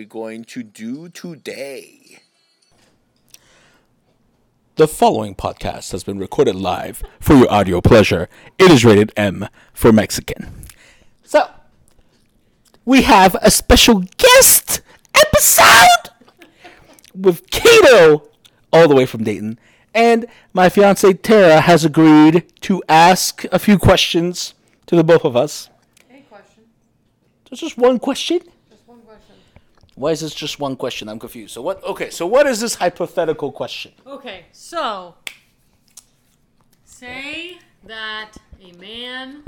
We going to do today? The following podcast has been recorded live for your audio pleasure. It is rated M for Mexican. So, we have a special guest episode with Kato, all the way from Dayton. And my fiance Tara has agreed to ask a few questions to the both of us. Any question? There's just one question. Just one question. Why is this just one question? I'm confused. So what? Okay, so what is this hypothetical question? Okay, so say that a man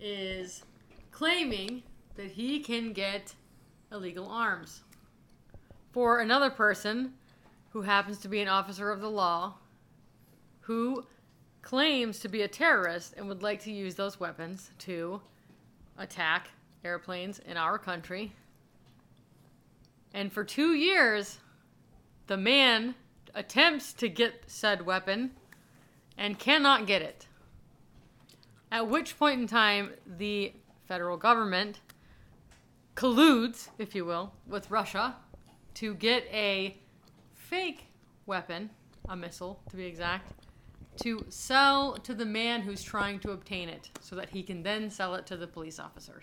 is claiming that he can get illegal arms for another person who happens to be an officer of the law who claims to be a terrorist and would like to use those weapons to attack airplanes in our country. And for two years, the man attempts to get said weapon and cannot get it. At which point in time, the federal government colludes, if you will, with Russia to get a fake weapon, a missile to be exact, to sell to the man who's trying to obtain it so that he can then sell it to the police officer.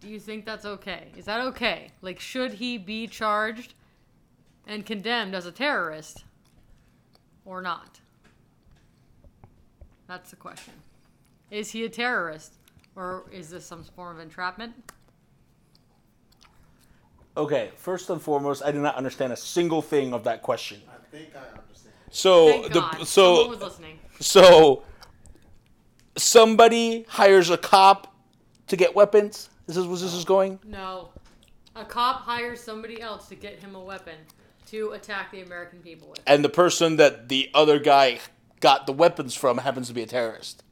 Do you think that's okay? Is that okay? Like, should he be charged and condemned as a terrorist or not? That's the question. Is he a terrorist or is this some form of entrapment? Okay, first and foremost, I did not understand a single thing of that question. I think I understand. So Thank God. the Someone so was listening. so somebody hires a cop to get weapons. This is where this is going. No. A cop hires somebody else to get him a weapon to attack the American people with. And the person that the other guy got the weapons from happens to be a terrorist.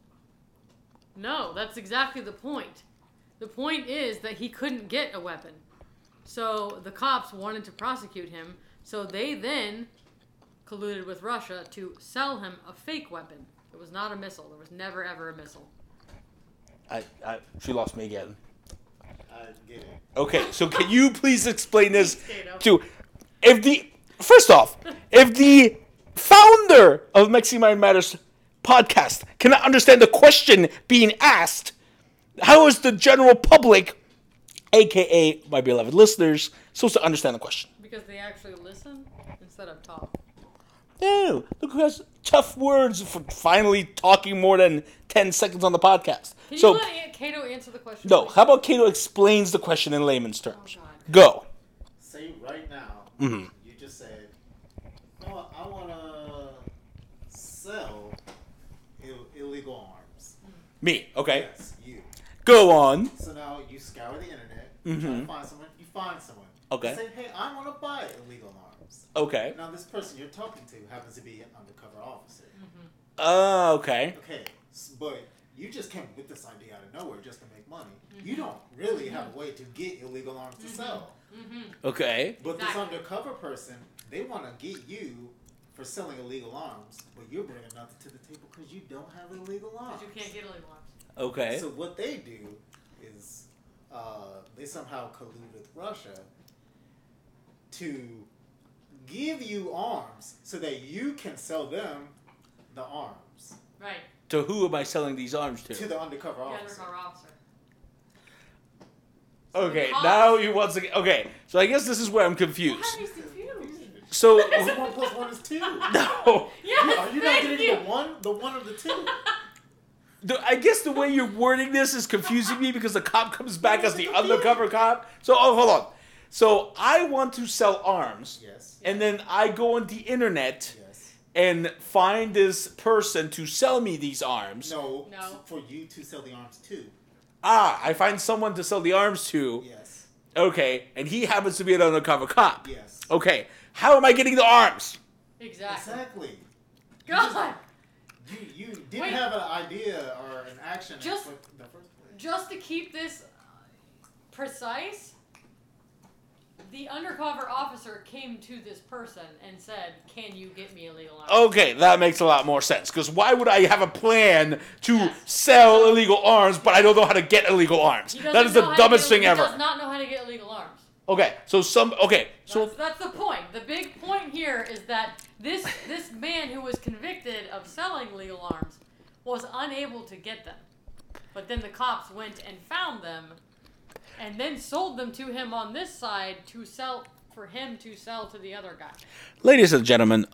No, that's exactly the point. The point is that he couldn't get a weapon. So the cops wanted to prosecute him, so they then colluded with Russia to sell him a fake weapon. It was not a missile. There was never ever a missile. I, I she lost me again. I get it. Okay, so can you please explain this to if the first off, if the founder of Mexican Mind Matters podcast cannot understand the question being asked, how is the general public, aka my beloved listeners, supposed to understand the question? Because they actually listen instead of talk. No, look who has tough words for finally talking more than ten seconds on the podcast. Can so you let Aunt Kato answer the question? no, please? how about Kato explains the question in layman's terms? Oh, Mm-hmm. Go. Say right now, Mhm. you just said, "Oh, I want to sell Ill- illegal arms." Me. Okay. Yes, you. Go on. So now you scour the internet, you try to find someone, you find someone. Mm-hmm. Okay. You say, "Hey, I want to buy illegal arms." Okay. Now this person you're talking to happens to be an undercover officer. Uh, okay. Okay, s- but you just came with this idea out of nowhere just to make money. You don't really have a way to get illegal arms to sell. Okay. But this Exactly. undercover person, they want to get you for selling illegal arms, but you're bringing nothing to the table because you don't have illegal arms. Because you can't get illegal arms. Okay. So what they do is uh, they somehow collude with Russia to give you arms so that you can sell them the arms Right. To who am I selling these arms to? to the undercover The officer. undercover officer. okay. Cops- Now you once again. Okay. So I guess this is where I'm confused. Why are you? So one plus one is two. no. Yes, Are you not getting you. the one, the one of the two? The, I guess the way you're wording this is confusing me because the cop comes back as the undercover cop. So oh, hold on. So I want to sell arms, Yes. and then I go on the internet Yes. and find this person to sell me these arms. No, No. for you to sell the arms too. Ah, I find someone to sell the arms to. Yes. Okay, and he happens to be an undercover cop. Yes. Okay, how am I getting the arms? Exactly. Exactly. God, You you didn't Wait. have an idea or an action Just- the first place. just to keep this uh, precise, the undercover officer came to this person and said, "Can you get me illegal arms?" Okay, that makes a lot more sense. Because why would I have a plan to Yes. sell illegal arms, but I don't know how to get illegal arms? That is the know how to dumbest get- thing he ever. does not know how to get illegal arms. Okay, so some. Okay, so That's, that's the point. The big point here is that this this man who was convicted of selling illegal arms was unable to get them. But then the cops went and found them and then sold them to him on this side to sell for him to sell to the other guy. ladies and gentlemen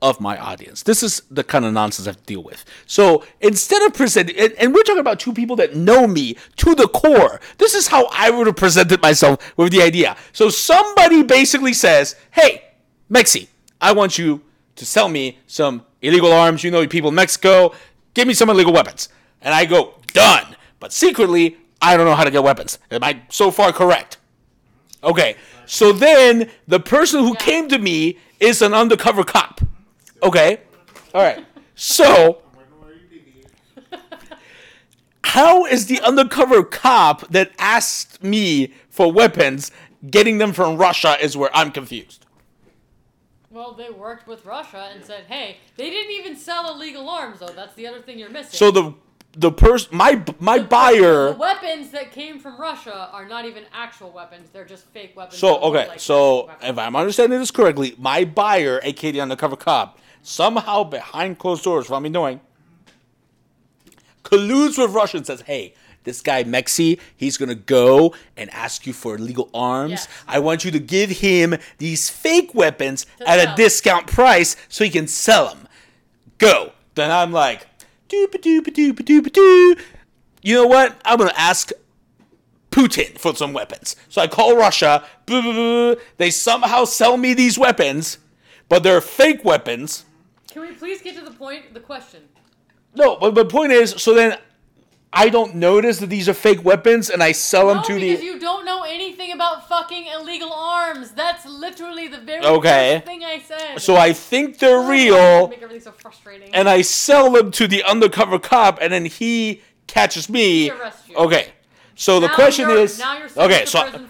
of my audience, this is the kind of nonsense I have to deal with. So instead of presenting, and, and we're talking about two people that know me to the core, this is how I would have presented myself with the idea. So somebody basically says, Hey, Mexi, I want you to sell me some illegal arms. You know, people in Mexico, give me some illegal weapons. And I go, Done. But secretly, I don't know how to get weapons. Am I so far correct? Okay. So then the person who came to me is an undercover cop. Okay. All right. So I'm wondering where you deviate. how is the undercover cop that asked me for weapons getting them from Russia is where I'm confused. Well, they worked with Russia and said, "Hey, they didn't even sell illegal arms though. That's the other thing you're missing." So the the person my my The buyer the weapons that came from Russia are not even actual weapons; they're just fake weapons. So okay, like so if I'm understanding this correctly, my buyer, aka the undercover cop, somehow behind closed doors, what I'm doing, colludes with Russia and says, "Hey, this guy Mexi, he's gonna go and ask you for illegal arms. Yes. I want you to give him these fake weapons To at a discount price so he can sell them. Go." Then I'm like, You know what? I'm gonna ask Putin for some weapons. So I call Russia. They somehow sell me these weapons, but they're fake weapons. can we please get to the point? The question. No, but the point is, so then I don't notice that these are fake weapons, and I sell them No, to because the. you don't know anything about fucking illegal arms. That's literally the very Okay. first thing I said. So I think they're Oh, real, Make everything so frustrating. and I sell them to the undercover cop, and then he catches me. He. Okay, so the question is, now you're okay, so prison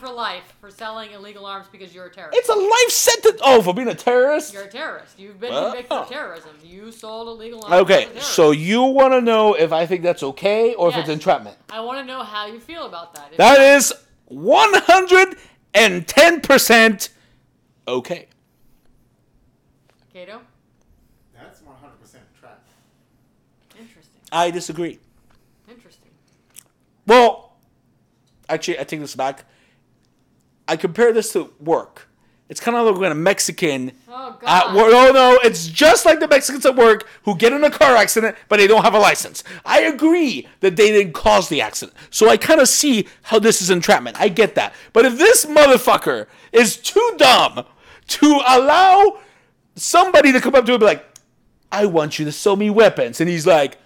for selling illegal arms because you're a terrorist. it's a life sentence. Oh, for being a terrorist. You're a terrorist. You've been Wow. convicted of terrorism. You sold illegal arms. as a Okay, so you want to know if I think that's okay or if it's entrapment? I want to know how you feel about that. If That is 110% okay. Kato, That's 100% trap. interesting. I disagree. Interesting. Well, actually, I take this back. I compare this to work. It's kind of like when a Mexican Oh God. at work. No, no, it's just like the Mexicans at work who get in a car accident, but they don't have a license. I agree that they didn't cause the accident. So I kind of see how this is entrapment. I get that. But if this motherfucker is too dumb to allow somebody to come up to him and be like, I want you to sell me weapons. And he's like,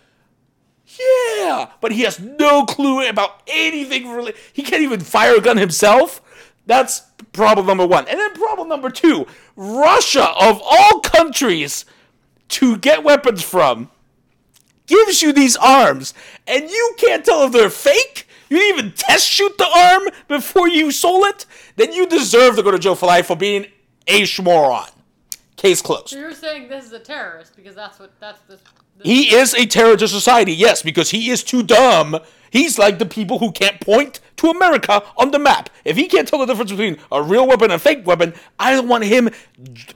yeah, but he has no clue about anything. Really, he can't even fire a gun himself. That's problem number one. And then problem number two: Russia, of all countries to get weapons from, gives you these arms, and you can't tell if they're fake. You didn't even test shoot the arm before you sold it. Then you deserve to go to jail for life for being a schmoron. Case closed. So you're saying this is a terrorist because that's what that's this. this He is a terror to society, yes, because he is too dumb. He's like the people who can't point to America on the map. If he can't tell the difference between a real weapon and a fake weapon, I don't want him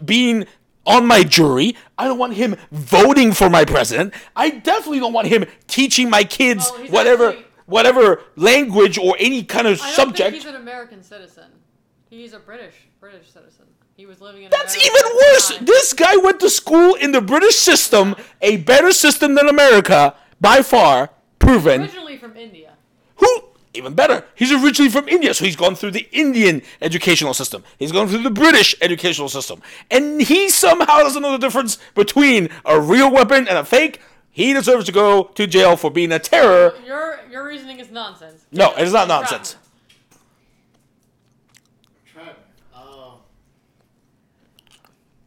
being on my jury. I don't want him voting for my president. I definitely don't want him teaching my kids Oh, he's whatever actually- whatever language or any kind of subject. he's an American citizen. He's a British British citizen. He was living in. That's America even worse. This guy went to school in the British system, a better system than America by far, proven. originally from India. Who even better, he's originally from India, so he's gone through the Indian educational system. He's gone through the British educational system. And he somehow doesn't know the difference between a real weapon and a fake. He deserves to go to jail for being a terror. Your your reasoning is nonsense. No, it is not nonsense. Um,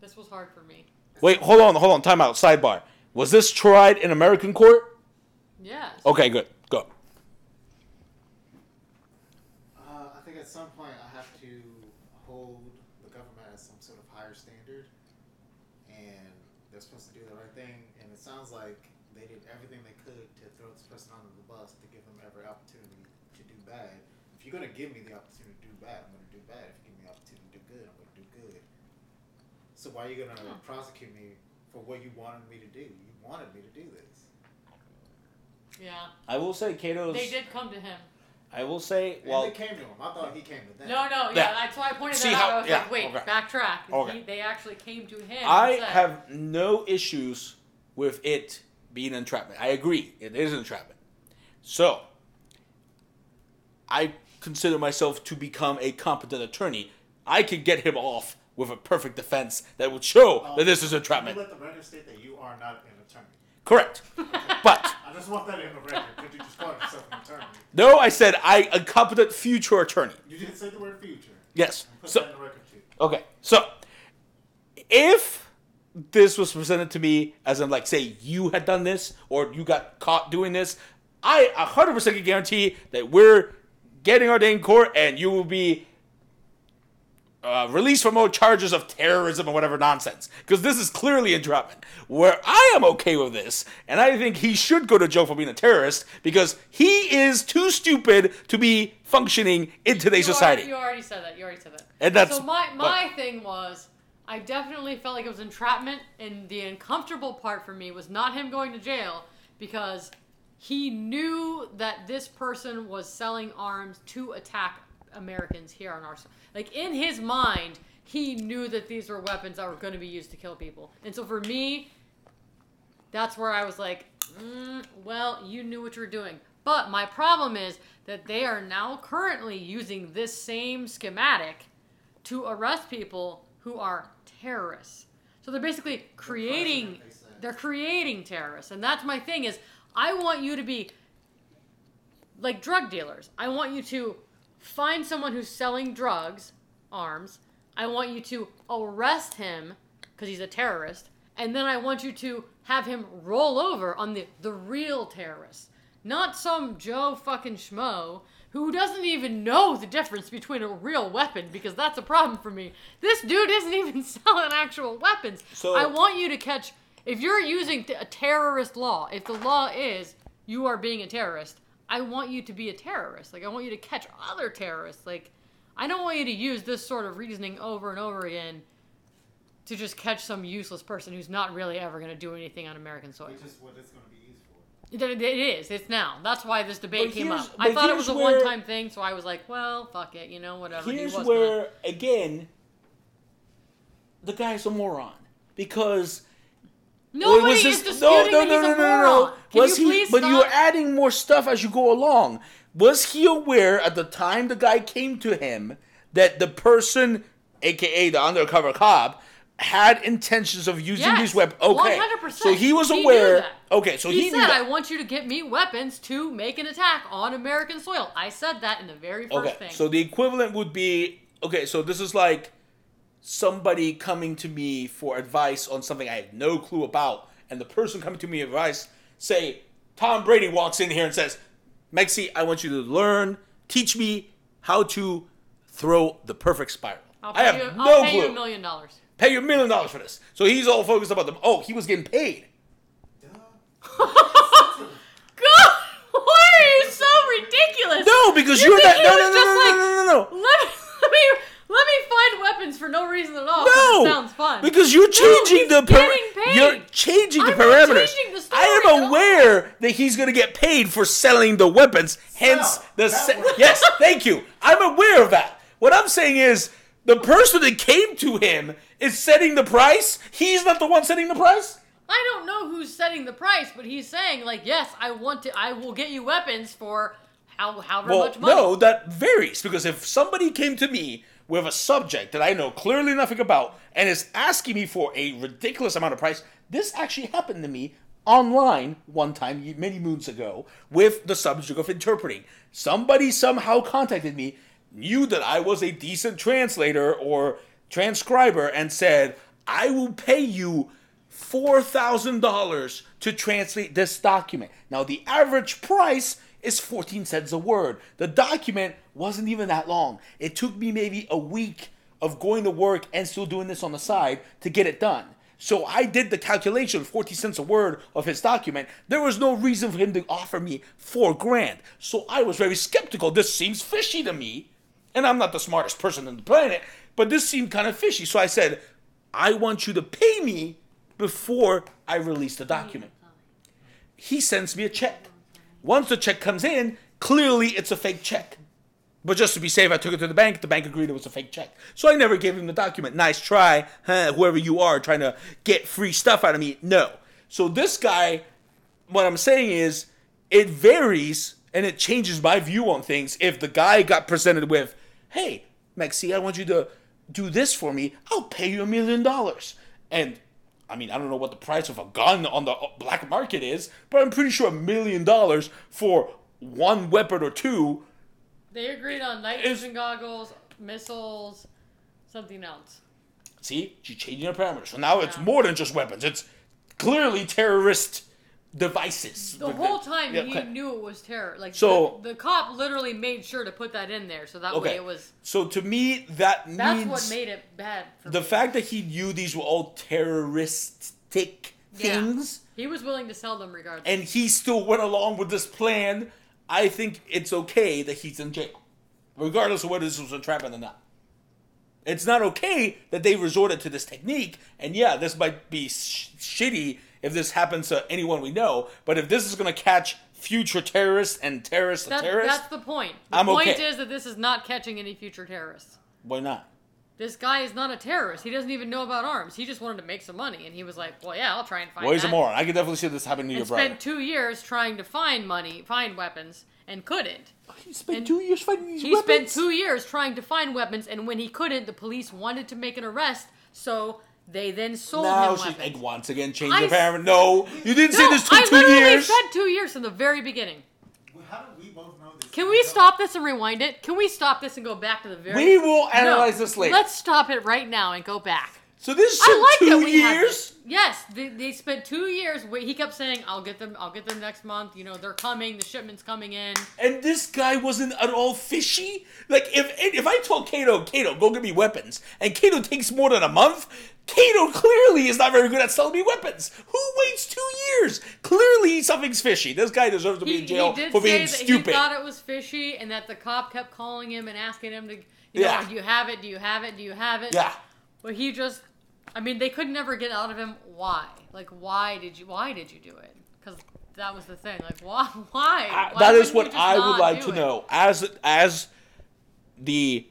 This was hard for me. Wait, hold on, hold on, time out, sidebar. Was this tried in American court? Yes. Okay, good. Go. uh, I think at some point I have to hold the government as some sort of higher standard, and they're supposed to do the right thing. And it sounds like they did everything they could to throw this person under the bus to give them every opportunity to do bad. If you're gonna give me the opportunity to do bad, I'm gonna do bad. If you give me the opportunity to do good, I'm gonna do good. So why are you gonna Huh. prosecute me for what you wanted me to do? You wanted me to do this. Yeah. I will say Kato's. They did come to him. I will say, And well, they came to him. I thought he came to them. No, no, yeah, Yeah. that's why I pointed See that how- out. I was yeah, like, wait, okay. backtrack. Okay. He, they actually came to him. I have no issues with it being entrapment. I agree, it is entrapment. So, I consider myself to become a competent attorney. I could get him off with a perfect defense that would show Um, that this is Can entrapment. you let the record state that you are not an attorney? Correct. But I just want that in the record. Could you just call yourself an attorney? no, I said I a competent future attorney. You didn't say the word future. Yes. Put So that in the record too. Okay, so if this was presented to me as in like say you had done this or you got caught doing this, I 100% can guarantee that we're getting our day in court and you will be uh, released from all charges of terrorism or whatever nonsense. Because this is clearly entrapment. Where I am okay with this, and I think he should go to jail for being a terrorist because he is too stupid to be functioning in today's you society. Already, you already said that. You already said that. And that's- so my but- my thing was. I definitely felt like it was entrapment, and the uncomfortable part for me was not him going to jail because he knew that this person was selling arms to attack Americans here on our side. like in his mind he knew that these were weapons that were going to be used to kill people and so for me that's where I was like, mm, well, you knew what you were doing. But my problem is that they are now currently using this same schematic to arrest people who are terrorists. So they're basically creating they're creating terrorists. And that's my thing is I want you to be like drug dealers. I want you to find someone who's selling drugs, arms. I want you to arrest him because he's a terrorist, and then I want you to have him roll over on the the real terrorist, not some Joe fucking schmo who doesn't even know the difference between a real weapon because that's a problem for me. This dude isn't even selling actual weapons. So- I want you to catch if you're using a terrorist law. If the law is you are being a terrorist, I want you to be a terrorist. Like I want you to catch other terrorists. Like I don't want you to use this sort of reasoning over and over again to just catch some useless person who's not really ever going to do anything on American soil. Which is what it's going to be used for. It, it is. It's now. That's why this debate came up. I thought it was a where- one-time thing, so I was like, well, fuck it, you know, whatever. He Here's was where again the guy's a moron because Nobody was is this- disputing that he's a moron. Can Was you he? please but stop? you're adding more stuff as you go along. Was he aware at the time the guy came to him that the person, aka the undercover cop, had intentions of using Yes, these weapons? Okay, 100%. so he was He aware. that. okay, so he, he, said, "I want you to get me weapons to make an attack on American soil." I said that in the very first Okay, thing. so the equivalent would be okay. So this is like somebody coming to me for advice on something I have no clue about, and the person coming to me advice say Tom Brady walks in here and says, "Mexi, I want you to learn, teach me how to throw the perfect spiral." I'll I have you, no I'll pay clue. you a million dollars. Pay you a million dollars for this. So he's all focused about them. Oh, he was getting paid. God, why are you so ridiculous? No, because You you're think not. he No, no, was no, just no, like, no, no, no, no. Let me, let me let me find weapons for no reason at all. No, it sounds fun. because you're changing he's the getting paid. you're changing the I'm not parameters. changing the I story at am all. aware that he's going to get paid for selling the weapons. Hence Sell. the se- yes, thank you. I'm aware of that. What I'm saying is the person that came to him is setting the price. He's not the one setting the price. I don't know who's setting the price, but he's saying like, yes, I want to. I will get you weapons for how however Well, much money. no, that varies because if somebody came to me with a subject that I know clearly nothing about and is asking me for a ridiculous amount of price, this actually happened to me online one time many moons ago with the subject of interpreting. Somebody somehow contacted me, knew that I was a decent translator or transcriber, and said, I will pay you $4,000 to translate this document. Now, the average price is 14 cents a word. The document wasn't even that long. It took me maybe a week of going to work and still doing this on the side to get it done. So I did the calculation, 40 cents a word of his document. There was no reason for him to offer me four grand. So I was very skeptical. This seems fishy to me. And I'm not the smartest person on the planet, but this seemed kind of fishy. So I said, I want you to pay me before I release the document. He sends me a check. Once the check comes in, clearly it's a fake check. But just to be safe, I took it to the bank. The bank agreed it was a fake check. So I never gave him the document. Nice try, huh, whoever you are, trying to get free stuff out of me. No. So this guy, what I'm saying is, it varies and it changes my view on things. If the guy got presented with, hey, Maxi, I want you to do this for me, I'll pay you a million dollars. And I mean, I don't know what the price of a gun on the uh, black market is, but I'm pretty sure a million dollars for one weapon or two They agreed on night vision goggles, missiles, something else. See, she's changing the parameters. So now it's more than just weapons. It's clearly terrorist devices. The whole time Yeah, he okay. knew it was terror. Like So- the, the cop literally made sure to put that in there, so that way it was. So to me, that That's what made it bad. For the me. fact that he knew these were all terroristic Yeah. things, he was willing to sell them regardless. and he still went along with this plan. I think it's okay that he's in jail, regardless of whether this was entrapment or not. It's not okay that they resorted to this technique, and yeah, this might be sh- shitty if this happens to anyone we know. But if this is going to catch future terrorists and terrorists That- and terrorists, that's the point. The I'm point okay. is that this is not catching any future terrorists. why not? This guy is not a terrorist. He doesn't even know about arms. He just wanted to make some money, and he was like, "Well, yeah, I'll try and find." Well, he's a moron. I can definitely see this happening to your And brother. spent two years trying to find money, find weapons, and couldn't. he spent and two years fighting these He weapons. spent two years trying to find weapons, and when he couldn't, the police wanted to make an arrest, so they then sold Now him she's weapons. like, once again change I the s- parameter. No, you didn't say this took I two literally years. said two years from the very beginning. Well, how do we both know this? Can we stop this and rewind it? Can we stop this and go back to the very? We will No. analyze this later. Let's stop it right now and go back. so this took I like two that we had years. this. Yes, they, they spent two years. wait, He kept saying, "I'll get them. I'll get them next month. You know, they're coming. The shipment's coming in." And this guy wasn't at all fishy. Like if if I told Kato, Kato, go get me weapons, and Kato takes more than a month, Kato clearly is not very good at selling me weapons. Who waits two years? Clearly something's fishy. This guy deserves to be He, in jail for being stupid. he thought it was fishy, and that the cop kept calling him and asking him to, you Yeah. know, do you have it? Do you have it? Do you have it? yeah. But he just, I mean, they could never get out of him. Why? Like, why did you? Why did you do it? Because that was the thing. Like, why? Why? I- Why that is what I would like to it? know as as the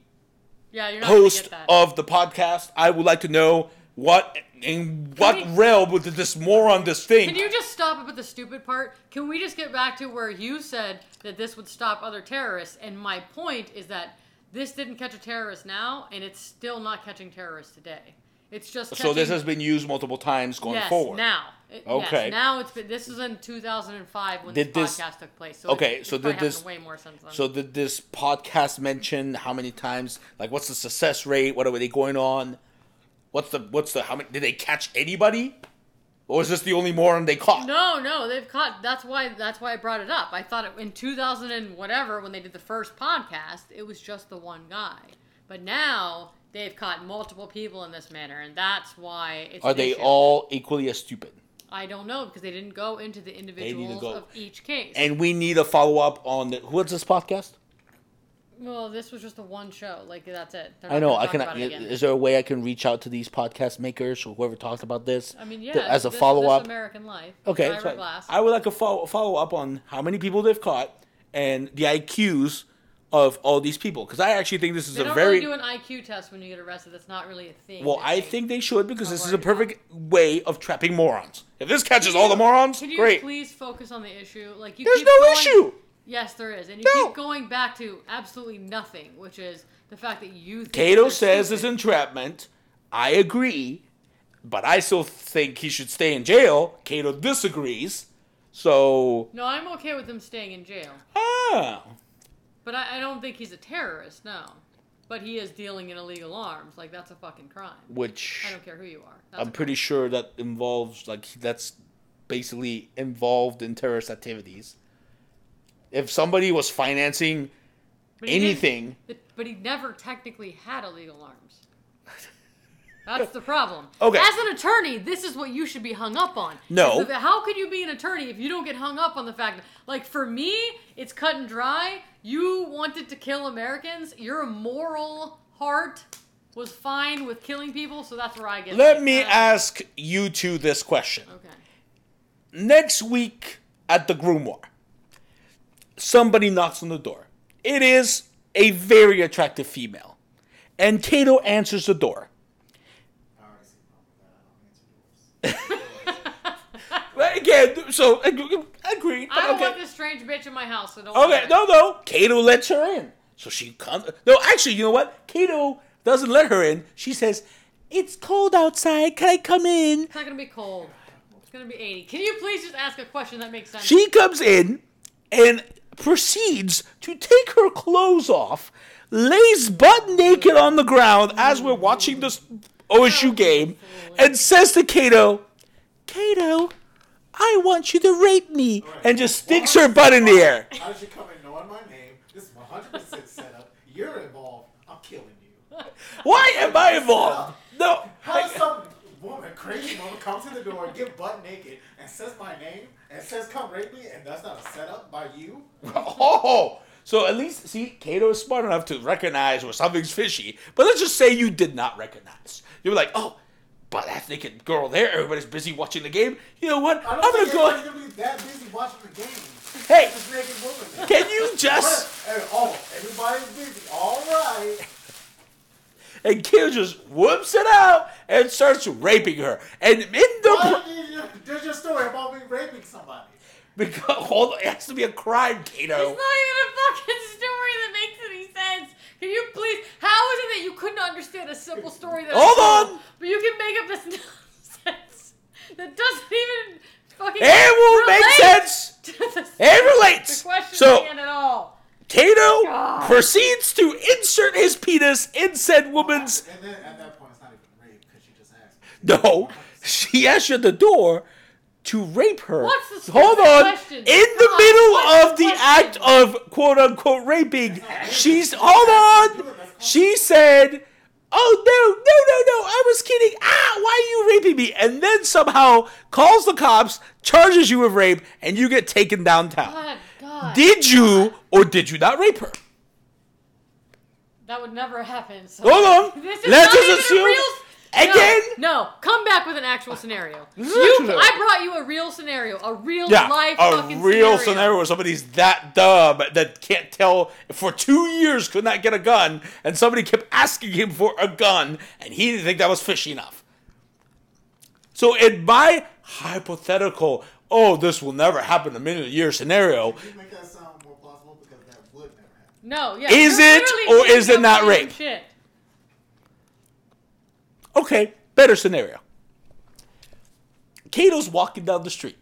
Yeah, you're not host get that. of the podcast. I would like to know what in what we- realm would this moron this thing. Can you just stop it with the stupid part? Can we just get back to where you said that this would stop other terrorists? And my point is that this didn't catch a terrorist now, and it's still not catching terrorists today. It's just catching, so this has been used multiple times going yes, forward. now. It- Okay. Yes, now it's been. This is in 2005 when Did this this- podcast took place. So okay, it's, so did this- way more since then. So did this podcast mention how many times? Like, what's the success rate? What are they going on? What's the what's the how many? Did they catch anybody? Or is this the only moron they caught? No, no, they've caught. That's why. That's why I brought it up. I thought it, in 2000 and whatever when they did the first podcast, it was just the one guy. But now they've caught multiple people in this manner, and that's why it's. Are they issue. all equally as stupid? I don't know because they didn't go into the individuals of each case. And we need a follow up on the, what's this podcast? Well, this was just a one show. Like that's it. I know. I talk can. about it again. Is there a way I can reach out to these podcast makers or whoever talks about this? I mean, yeah. th- as a follow up, American Life. Okay, so Glass. I would like a follow follow up on how many people they've caught and the IQs of all these people because I actually think this is they a don't very really do an IQ test when you get arrested. That's not really a thing. well. I think they should because this is a worried about. perfect way of trapping morons. If this catches all the morons, Can you great. please focus on the issue? Like you There's no going- issue. Yes, there is, and you No. keep going back to absolutely nothing, which is the fact that you. Think Kato says is entrapment. I agree, but I still think he should stay in jail. Kato disagrees. So, No, I'm okay with him staying in jail, ah, but I, I don't think he's a terrorist. No, but he is dealing in illegal arms. Like that's a fucking crime. which I don't care who you are. That's I'm pretty sure that involves like that's basically involved in terrorist activities. If somebody was financing But he anything, But he never technically had illegal arms. That's the problem. Okay. As an attorney, this is what you should be hung up on. No. How could you be an attorney if you don't get hung up on the fact that, like, for me, it's cut and dry. You wanted to kill Americans. Your moral heart was fine with killing people, so that's where I get. let me ask you two this question. Okay. next week at the groomoir, somebody knocks on the door. It is a very attractive female. And Kato answers the door. I already see the problem with that. I don't answer doors. Well, Again, so ag- agreed. I don't okay. want this strange bitch in my house, so don't. Okay, worry. no, no. Kato lets her in. So she comes. No, actually, you know what? Kato doesn't let her in. She says, It's cold outside. Can I come in? It's not gonna be cold. It's gonna be 80. Can you please just ask a question that makes sense? She comes in and proceeds to take her clothes off, lays butt naked on the ground as we're watching this OSU game, and says to Kato, Kato, I want you to rape me, and just sticks her butt in the air. How did you come in knowing my name? This is 100% set up. You're involved. I'm killing you. Why am I involved? No. How some woman, crazy woman, come to the door, get butt naked, and says my name, and says come rape me, and that's not a setup by you? Oh, so at least see, Kato is smart enough to recognize when something's fishy. But let's just say you did not recognize. You were like, oh, but that naked girl there, everybody's busy watching the game. You know what? I I'm don't gonna go. gonna be that busy watching the game. Hey, can you just? What? Hey, oh, everybody's busy. All right. And Kato just whoops it out and starts raping her. And in the Why pro- you, there's your story about me raping somebody. because hold on, it has to be a crime, Kato. It's not even a fucking story that makes any sense. Can you please? How is it that you couldn't understand a simple story that I Hold told, on. but you can make up this nonsense that doesn't even fucking It will make sense. It relates. the question So- at hand at all. Kato God. proceeds to insert his penis in said woman's And then at that point, it's not even rape because she just asked. No, she asked at the door to rape her. What's the Hold on. question? In the God, middle what's of the the act of quote unquote raping, she's hold on. She said, "Oh no, no, no, no! I was kidding. Ah, why are you raping me?" And then somehow calls the cops, charges you with rape, and you get taken downtown. God, God, Did you or did you not rape her? that would never happen. So Hold on. This is Let's not just even assume- a real. Again? No, no, come back with an actual scenario. You, I brought you a real scenario, a real Yeah, life a fucking real scenario. scenario where somebody's that dumb that can't tell for two years could not get a gun, and somebody kept asking him for a gun, and he didn't think that was fishy enough. So in my hypothetical, oh, this will never happen in a million year scenario, You make that sound more plausible because that would never happen. No, yeah. Is it or is it not random rape? Shit. okay, better scenario. Kato's walking down the street.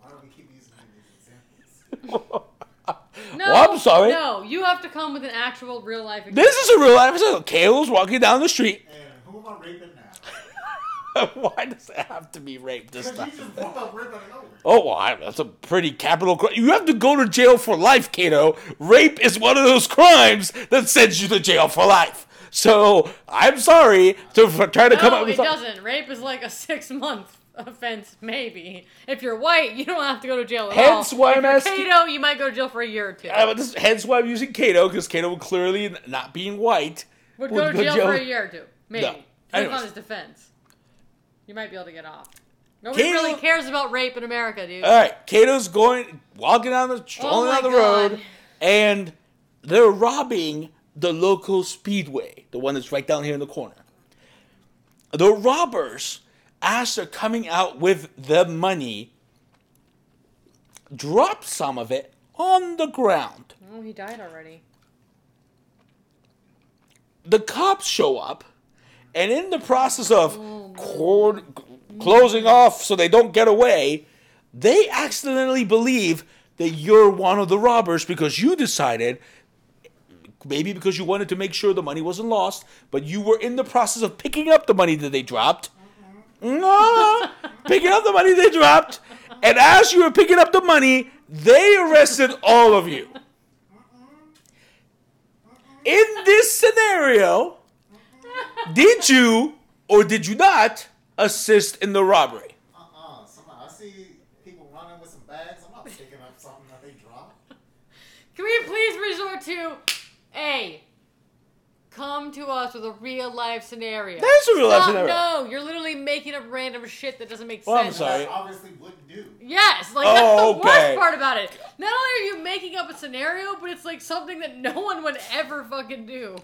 Why do we keep using these examples? No, Well, I'm sorry. No, you have to come with an actual real life. Example. This is a real life scenario. Kato's walking down the street. And who am I raping now? Why does it have to be rape this time? you just brought up raping it over. Oh, well, I- that's a pretty capital crime. You have to go to jail for life, Kato. Rape is one of those crimes that sends you to jail for life. So I'm sorry to for try to come up with it something. doesn't. Rape is like a six month offense, maybe. If you're white, you don't have to go to jail at Hence all. why if I'm you're asking- Kato, you might go to jail for a year or two. Uh, but this, hence why I'm using Kato because Kato would clearly not being white would go to jail, for a year or two, maybe. No. Depends Anyways. on his defense. You might be able to get off. Nobody Kato- really cares about rape in America, dude. All right, Kato's going walking down the oh strolling Oh down the God. road, and they're robbing the local speedway, the one that's right down here in the corner. The robbers, as they're coming out with the money, drop some of it on the ground. Oh, he died already. The cops show up, and in the process of oh, cord- closing off so they don't get away, they accidentally believe that you're one of the robbers because you decided maybe because you wanted to make sure the money wasn't lost, but you were in the process of picking up the money that they dropped. Uh-huh. No, picking up the money they dropped, and as you were picking up the money, they arrested all of you. Uh-huh. Uh-huh. In this scenario, did you or did you not assist in the robbery? Uh-uh. Somehow I see people running with some bags. I'm not picking up something that they drop. Can we please resort to A? Come to us with a real life scenario. That is a real life Stop- scenario. No, you're literally making up random shit that doesn't make Well, I'm sense. sorry. That obviously wouldn't do. Yes, like Oh, that's the oh, okay. worst part about it. Not only are you making up a scenario, but it's like something that no one would ever fucking do.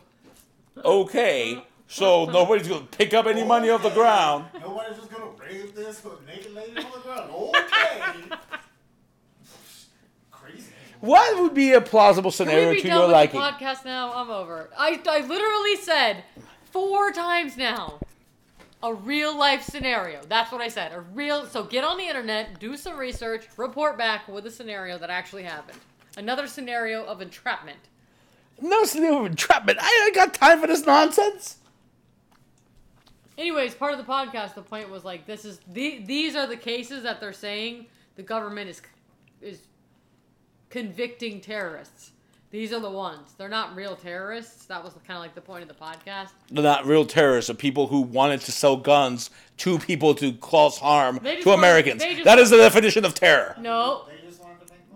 Okay, so nobody's gonna pick up any money off the ground. Nobody's just gonna raise this for naked lady on the ground. Okay. Crazy. What would be a plausible Can scenario we be to done your with liking? the podcast now? I'm over. it. I I literally said four times now. A real life scenario. That's what I said. A real. So get on the internet, do some research, report back with a scenario that actually happened. Another scenario of entrapment. No scenario of entrapment. I ain't got time for this nonsense. Anyways, part of the podcast, the point was like, this is the, these are the cases that they're saying the government is is convicting terrorists. These are the ones. They're not real terrorists. That was kind of like the point of the podcast. They're not real terrorists. They're people who wanted to sell guns to people to cause harm to Americans. That is the definition of terror. No,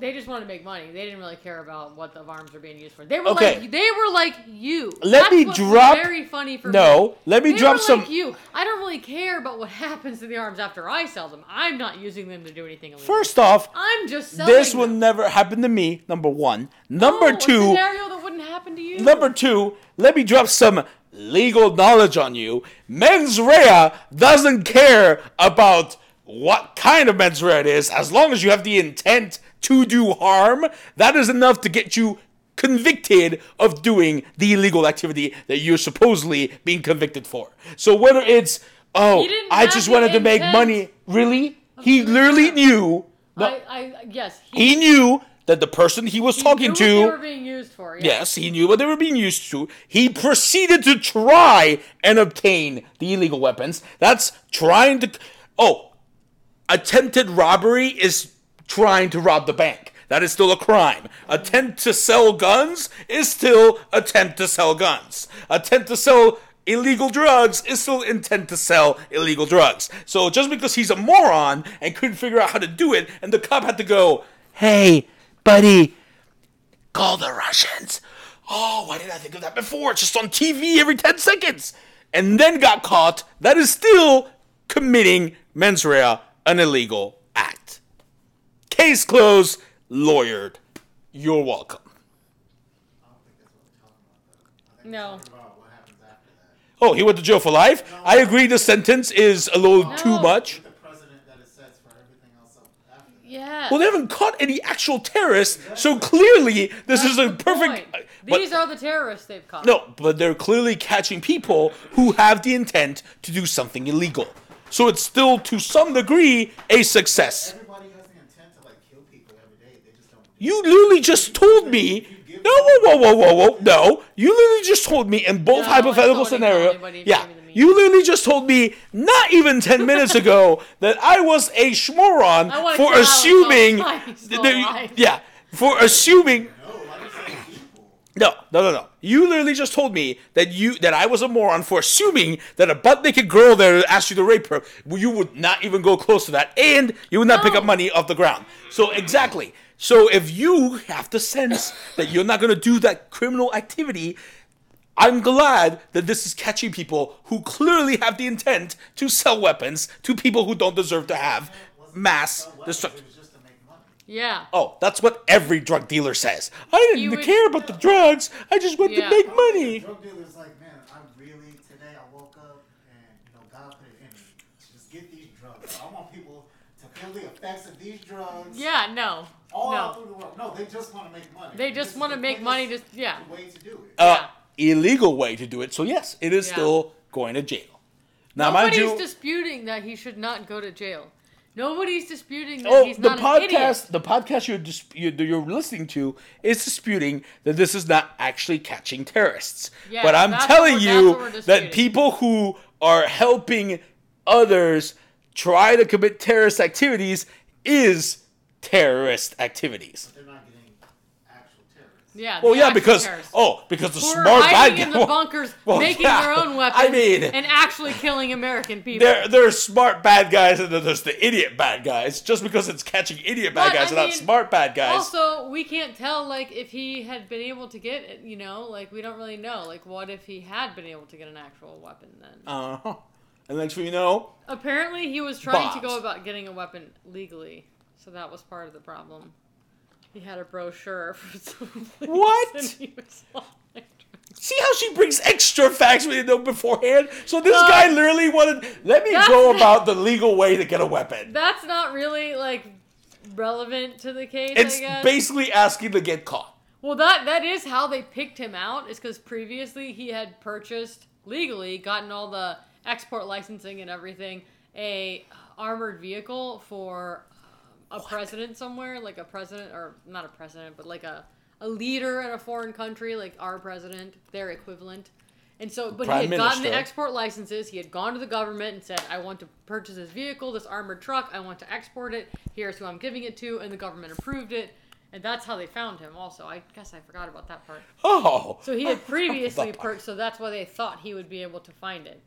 They just wanted to make money. they just wanted to make money. They didn't really care about what the arms are being used for. They were Okay. like they were like you. Let That's me drop- Very funny for me. No, let me They drop were some. like you. I don't really care about what happens to the arms after I sell them. I'm not using them to do anything illegal. First off, I'm just selling this will them. never happen to me. Number one. Number Oh, a two. scenario that wouldn't happen to you. Number two, let me drop some legal knowledge on you. Mens rea doesn't care about what kind of mens rea it is, as long as you have the intent to do harm. That is enough to get you convicted of doing the illegal activity that you're supposedly being convicted for. So whether it's oh, I just wanted to make money, really? He literally knew. No, I, I yes, he, he knew that the person he was he talking knew what to they were being used for. Yeah. Yes, he knew what they were being used to. He proceeded to try and obtain the illegal weapons. That's trying to. Oh, attempted robbery is trying to rob the bank. That is still a crime. Attempt to sell guns is still attempt to sell guns. Attempt to sell illegal drugs is still intent to sell illegal drugs. So just because he's a moron and couldn't figure out how to do it, and the cop had to go, "Hey, buddy, call the Russians. Oh, why didn't I think of that before? It's just on TV every 10 seconds. And then got caught. That is still committing mens rea, an illegal. Case closed, lawyered. You're welcome. I don't think that's what we're talking about, though. I think No. we're talking about what happens after that. Oh, he went to jail for life? I agree the sentence is a little No. too much. With the precedent that it sets for everything else up after that. Yeah. Well, they haven't caught any actual terrorists, so clearly this is a the perfect. point. Uh, but- These are the terrorists they've caught. No, but they're clearly catching people who have the intent to do something illegal. So it's still, to some degree, a success. Everybody has the intent to like kill people every day. They just don't. do You literally just told me. No, whoa, whoa, whoa, whoa, whoa. No. You literally just told me in both No, hypothetical I told scenarios. anybody Yeah. to give me. You literally just told me not even 10 minutes ago that I was a schmoron I wanna for kill Alex assuming. all the time. He's still that- alive. yeah. For assuming No, like I said, people. No, no, no, no. You literally just told me that you that I was a moron for assuming that a butt naked girl there asked you to rape her. Well, You would not even go close to that, and you would not pick No. up money off the ground. So exactly. So if you have the sense that you're not going to do that criminal activity, I'm glad that this is catching people who clearly have the intent to sell weapons to people who don't deserve to have mass destruction. It was just to make money. Yeah. Oh, that's what every drug dealer says. I didn't You would- care about the drugs. I just want Yeah. to make money. Drug dealer's like, man, I really today I woke up and you know God put it in me. to Just get these drugs. I want people to feel the effects of these drugs. Yeah, no. All out No. through the world. No, they just want to make money. They just want to make money. Just yeah. way to do it. uh, illegal way to do it. So yes, it is Yeah. still going to jail. Now, mind Nobody's you, disputing that he should not go to jail. Nobody's disputing that oh, he's the not an podcast, idiot. the podcast you're, dis- you're you're listening to is disputing that this is not actually catching terrorists. Yeah, but I'm telling you that's what we're disputing. that people who are helping others try to commit terrorist activities is terrorist activities. They're not getting actual terrorists. Yeah. Well, yeah, because terrorists. oh, because the Who smart bad hiding guy. in the bunkers, Well, making yeah. their own weapons, I mean, and actually killing American people. there there's smart bad guys and then there's the idiot bad guys. Just because it's catching idiot bad But, guys I and not smart bad guys. Also, we can't tell like if he had been able to get it. You know, like we don't really know. Like, what if he had been able to get an actual weapon then? Uh huh. And next thing you know, Apparently, he was trying to go about getting a weapon legally, so that was part of the problem. He had a brochure for some What? and he was like- see how she brings extra facts we didn't know beforehand. So this Uh, guy literally wanted. Let me go about the legal way to get a weapon. That's not really like relevant to the case. It's basically asking to get caught. Well, that that is how they picked him out. Is because previously he had purchased legally, gotten all the export licensing and everything, a armored vehicle for um, a president somewhere, like a president or not a president, but like a a leader in a foreign country, like our president, their equivalent. And so, but Prime he had gotten the export licenses. He had gone to the government and said, "I want to purchase this vehicle, this armored truck. I want to export it. Here's who I'm giving it to." And the government approved it. And that's how they found him. Also, I guess I forgot about that part. Oh, So he had previously purchased, so that's why they thought he would be able to find it.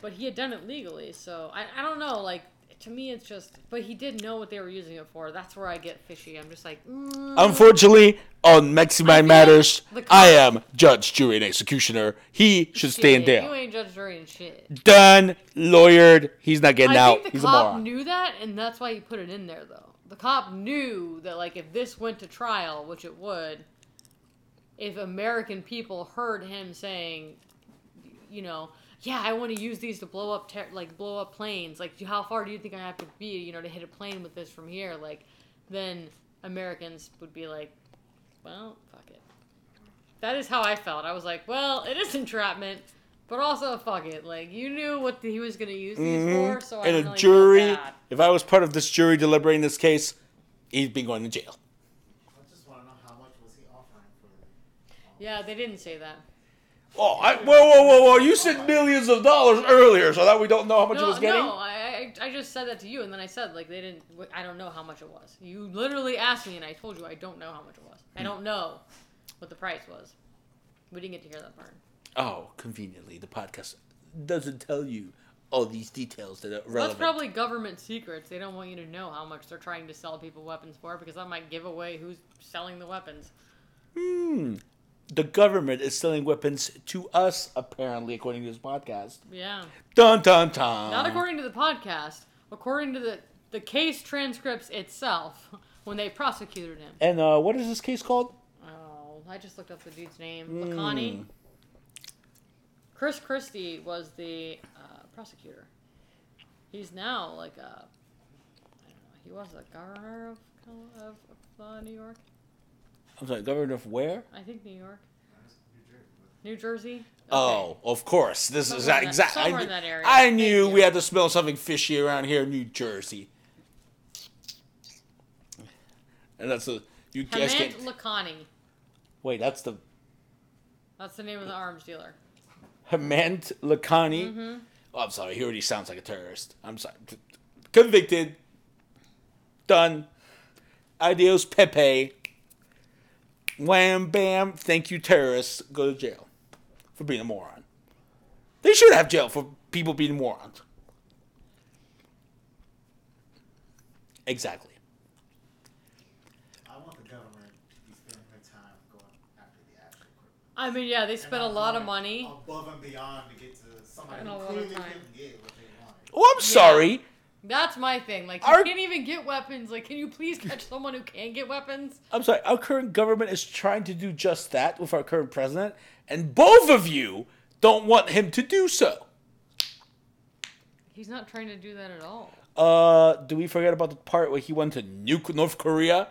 But he had done it legally, so I, I don't know. Like to me, it's just. But he did know what they were using it for. That's where I get fishy. I'm just like, mm, Unfortunately, on feel Matters, like I am judge, jury, and executioner. He should stay in shit, You ain't judge, jury, and shit. Done, lawyered. He's not getting I out. think the He's a cop knew that, and that's why he put it in there, though. The cop knew that, like, if this went to trial, which it would, if American people heard him saying, you know, yeah, I want to use these to blow up, ter- like, blow up planes. Like, how far do you think I have to be, you know, to hit a plane with this from here? Like, then Americans would be like, well, fuck it. That is how I felt. I was like, well, it is entrapment, but also fuck it. Like, you knew what he was going to use these for, so I Mm-hmm. and don't a really jury. If I was part of this jury deliberating this case, he'd be going to jail. I just want to know how much was he offering for Yeah, they didn't say that. Oh, I, whoa, whoa, whoa, whoa! You said millions of dollars earlier, so that we don't know how much no, it was getting. no, I, I I just said that to you, and then I said like they didn't. I don't know how much it was. You literally asked me, and I told you I don't know how much it was. I don't know what the price was. We didn't get to hear that part. Oh, conveniently, the podcast doesn't tell you all these details that are relevant. That's probably government secrets. They don't want you to know how much they're trying to sell people weapons for because that might give away who's selling the weapons. Hmm. The government is selling weapons to us, apparently, according to this podcast. Yeah. Dun dun dun. Not according to the podcast. According to the the case transcripts itself, when they prosecuted him. And uh, what is this case called? Oh, I just looked up the dude's name. Lakhani. Chris Christie was the uh, prosecutor. He's now like a. I don't know. He was a governor of of, of uh, New York. I'm sorry, governor of where? I think New York. New Jersey. Oh, of course. This is Somewhere in that- exactly. somewhere I, in that area. I Thank knew you. we had to smell something fishy around here in New Jersey. And that's a you guys Hemant can Lakhani. wait. That's the That's the name of the arms dealer. Hemant Lakhani. Mm-hmm. Oh, I'm sorry. He already sounds like a terrorist. I'm sorry. Convicted. Done. Adios, Pepe. Wham, bam. Thank you, terrorists. Go to jail for being a moron. They should have jail for people being morons. Exactly. I want the government to be spending their time going after the actual criminal. I mean, yeah, they spent a lot of money. above and beyond to get to somebody And a who lot of clearly time. couldn't get what they wanted. Oh, I'm sorry. That's my thing. Like, you Our- can't even get weapons. Like, can you please catch someone who can get weapons? I'm sorry. Our current government is trying to do just that with our current president, and both of you don't want him to do so. He's not trying to do that at all. Uh, do we forget about the part where he went to nuke North Korea?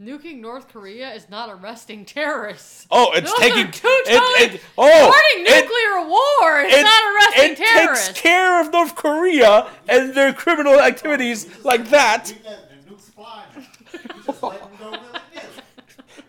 Nuking North Korea is not arresting terrorists. Oh, it's Those taking are two it- totally it- oh, starting it- nuclear war. It's it, not arresting it terrorists. Takes care of North Korea and their criminal activities like that. We got the nukes flying. You just let them go willy nilly.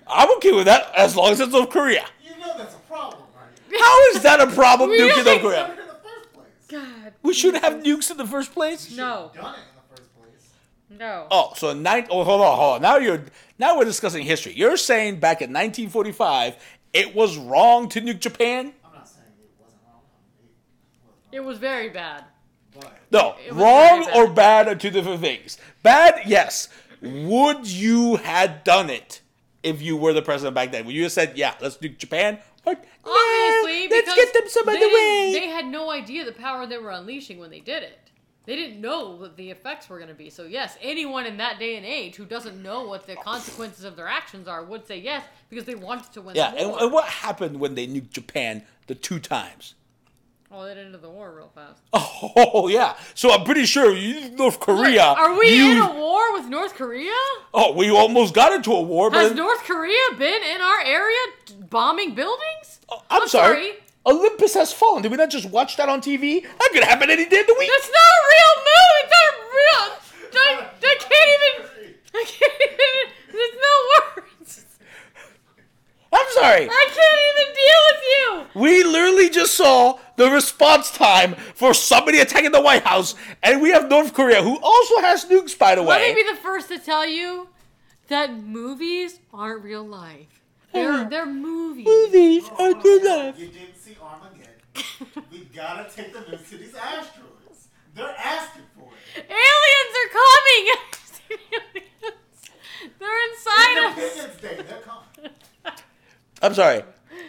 I'm okay with that as long as it's North Korea. You know that's a problem, right? How is that a problem, We nuking North don't- Korea? in the first place. God, We should have nukes in the first place. no, Done it in the first place. no. Oh, so nine oh hold on, hold on. Now you're now we're discussing history. You're saying back in 1945 it was wrong to nuke Japan? I'm not saying it wasn't wrong. I mean, It was very bad. but No, It was wrong very or bad. bad are two different things. Bad, yes. Would you had done it if you were the president back then? Would you have said, "Yeah, let's nuke Japan"? Or, "Nah, Obviously, let's because get them some they other didn't- way. They had no idea the power they were unleashing when they did it. They didn't know what the effects were going to be. So yes, anyone in that day and age who doesn't know what the consequences of their actions are would say yes because they wanted to win yeah, the and, war. and what happened when they nuked Japan the two times? Oh, they ended the war real fast. Oh yeah, so I'm pretty sure you, North Korea. Are we you, in a war with North Korea? Oh, we almost got into a war, Has North Korea been in our area bombing buildings? Oh, I'm, I'm sorry. sorry. Olympus has fallen. Did we not just watch that on TV? That could happen any day of the week. That's not a real movie. It's not real. I, I can't even. I can't even. There's no words. I'm sorry. I can't even deal with you. We literally just saw the response time for somebody attacking the White House, and we have North Korea, who also has nukes, by the way. Let way. me be the first to tell you that movies aren't real life. They're oh. they're movies. Movies are good life. You didn't see Armageddon. we gotta take the news to these asteroids. They're asking for it. Aliens are coming. they're inside us. Independence Day, they're coming. I'm sorry.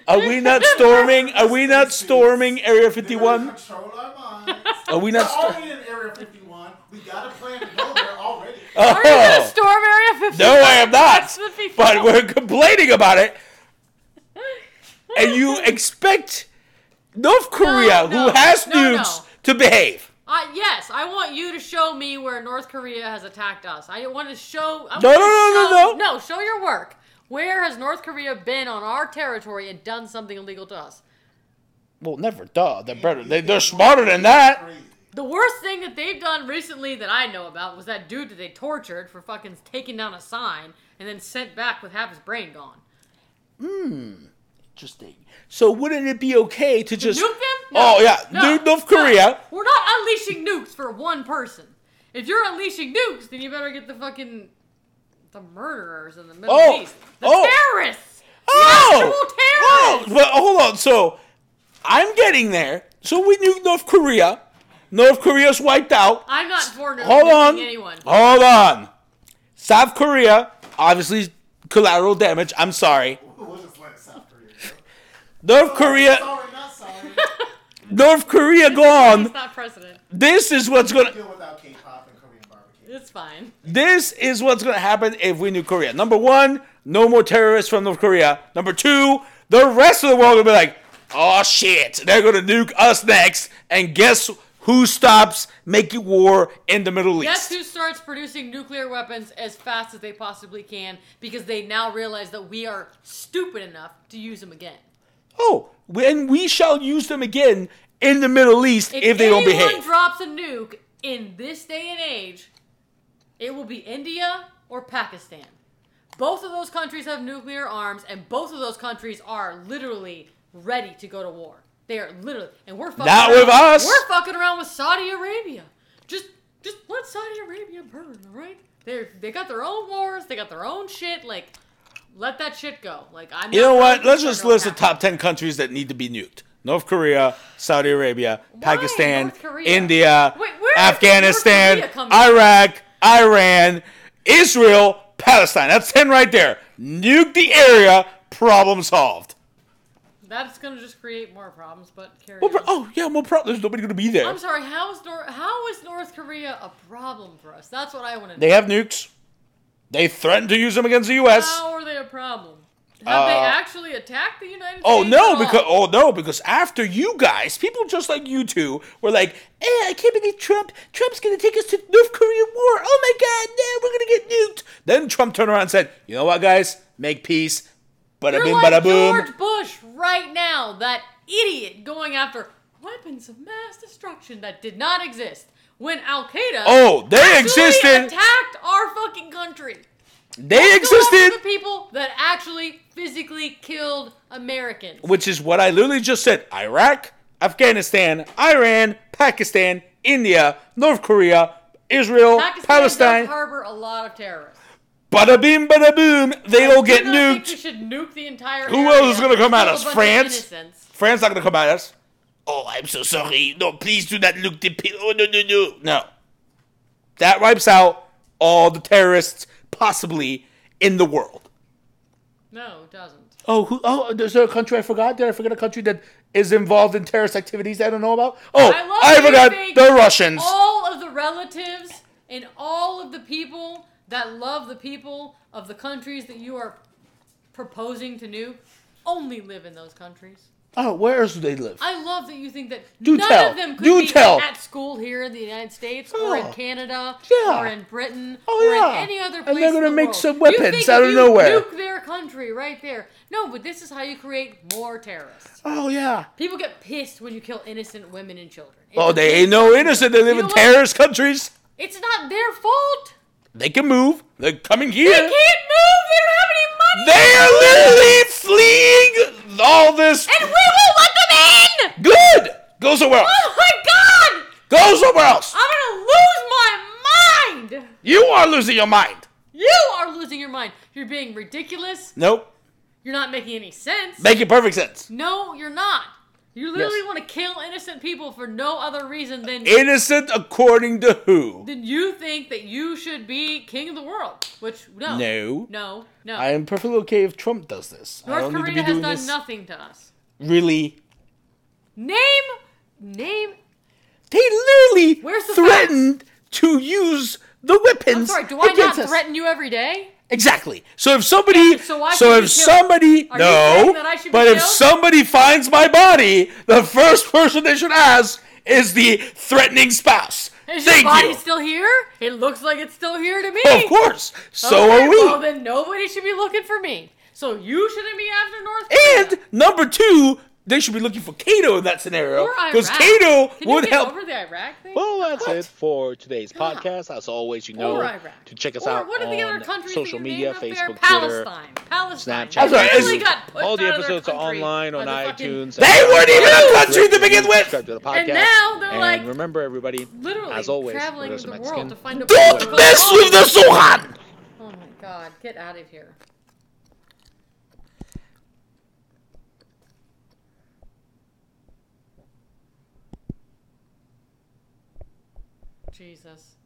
Are we not storming? Are we not storming Area 51? control our minds. Are we They're not? Sto- already in Area 51. We got a plan to go there already. Are you gonna oh, storm Area 51? no, I am not. That's the But we're complaining about it, and you expect North Korea, no, who has no, no. nukes, to behave. Uh, yes, I want you to show me where North Korea has attacked us. I want to show. I No, want no, to no, no, show- no. No, show your work. Where has North Korea been on our territory and done something illegal to us? Well, never. Duh. They're better. They, they're smarter than that. The worst thing that they've done recently that I know about was that dude that they tortured for fucking taking down a sign and then sent back with half his brain gone. Hmm. Interesting. So wouldn't it be okay to just Nuke them? Oh yeah, No. nuke North No. Korea. We're not unleashing nukes for one person. If you're unleashing nukes, then you better get the fucking the murderers in the Middle Oh. East, the Oh. terrorists. Oh, actual oh, terrorists. but hold on. So I'm getting there. So we nuke North Korea. North Korea's wiped out. I'm not for nuking Hold on. anyone. Hold on. South Korea, obviously collateral damage. I'm sorry. We'll just let South Korea. North Korea, Sorry, not sorry. North Korea He's gone. not president. This is what's gonna. Deal without K-pop and Korean barbecue. It's fine. This is what's gonna happen if we nuke Korea. Number one, no more terrorists from North Korea. Number two, the rest of the world will be like, oh shit, they're gonna nuke us next. And guess who stops making war in the Middle East? Guess who starts producing nuclear weapons as fast as they possibly can because they now realize that we are stupid enough to use them again. Oh, and we shall use them again in the Middle East if, they don't behave. If anyone drops a nuke in this day and age, it will be India or Pakistan. Both of those countries have nuclear arms, and both of those countries are literally ready to go to war. They are literally, and we're fucking Not around, with us. We're fucking around with Saudi Arabia. Just, just let Saudi Arabia burn, all right? They they got their own wars. They got their own shit. Like, let that shit go. Like, I'm. you know what? Let's just list the top 10 countries that need to be nuked North Korea, Saudi Arabia, Pakistan, Korea? India, Wait, Afghanistan? Iraq, Iran, Israel, Palestine. That's 10 right there. Nuke the area, problem solved. That's gonna just create more problems. But carry Well, on. oh, yeah, more problems. there's nobody going to be there. I'm sorry. How is North How is North Korea a problem for us? That's what I want to know. They have nukes. They threaten to use them against the U.S. How are they a problem? Have they Uh, actually attacked the United Oh States? no, at all? because oh no, because after you guys, people just like you two were like, "Eh, I can't believe Trump. Trump's gonna take us to North Korean war. Oh my God, no, we're gonna get nuked." Then Trump turned around and said, "You know what, guys? Make peace. Bada You're bing, like bada boom." George Bush right now, that idiot going after weapons of mass destruction that did not exist when Al Qaeda Oh, they existed. attacked our fucking country. They after existed, the people that actually physically killed Americans. which is what I literally just said: Iraq, Afghanistan, Iran, Pakistan, India, North Korea, Israel, Pakistan Palestine. harbor a lot of terrorists. Bada bing, bada boom. They I all get nuked. we should nuke the entire. Who else is gonna come at us? France? France not gonna come at us. Oh, I'm so sorry. No, please do not look the people. Oh, no, no, no. No. That wipes out all the terrorists possibly in the world. No, it doesn't. Oh, who, oh, is there a country I forgot? Did I forget a country that is involved in terrorist activities that I don't know about? Oh, I love I, forgot the Russians. All of the relatives and all of the people that love the people of the countries that you are proposing to nuke only live in those countries. Oh, where else do they live? I love that you think that Do none tell. of them could Do be tell. at school here in the United States or in Oh. Canada Yeah. or in Britain Oh, or yeah. in any other place. And place. they're in gonna the make world. some You weapons think out if of you nowhere. Nuke their country right there. No, but this is how you create more terrorists. Oh, yeah. People get pissed when you kill innocent women and children. It's Oh, they ain't no innocent. They live You in know what? terrorist countries. It's not their fault. They can move. They're coming here. They can't move. They don't have any money. They are literally fleeing all this. And we will let them in. Good. Go somewhere else. Oh my god! Go somewhere else. I'm gonna lose my mind. You are losing your mind. You are losing your mind. You're being ridiculous. Nope. You're not making any sense. Making perfect sense. no, you're not. You literally Yes. want to kill innocent people for no other reason than Innocent according to who? than you think that you should be king of the world. Which no, No. no, no. I am perfectly okay if Trump does this. I North don't need to Korea has done this. nothing to us. Really? Name, name. They literally the threatened to use the weapons. I'm sorry. Do I not us. threaten you every day? Exactly. So if somebody, so so if somebody, Are no, that I should be but if somebody finds my body, the first person they should ask is the threatening spouse. Is Thank your body you. still here? It looks like it's still here to me. of course. So Okay, are we. Well, then nobody should be looking for me. So you shouldn't be after North Korea. and number two, they should be looking for Kato in that scenario because Kato Can would you get help. over the Iraq thing? Well, that's it for today's podcast. As always, you know to check us or out what are the other countries social media, named up there? Facebook, Twitter. Palestine. Palestine. Snapchat. Right, literally it's- got All the out of their episodes are online on the fucking- iTunes. They weren't even a country to begin with. Subscribe to the podcast. And now they're And like remember, everybody, Literally as always, traveling the Mexican. world to find a Don't mess with the Sohan. Oh my god, get out of here. Jesus.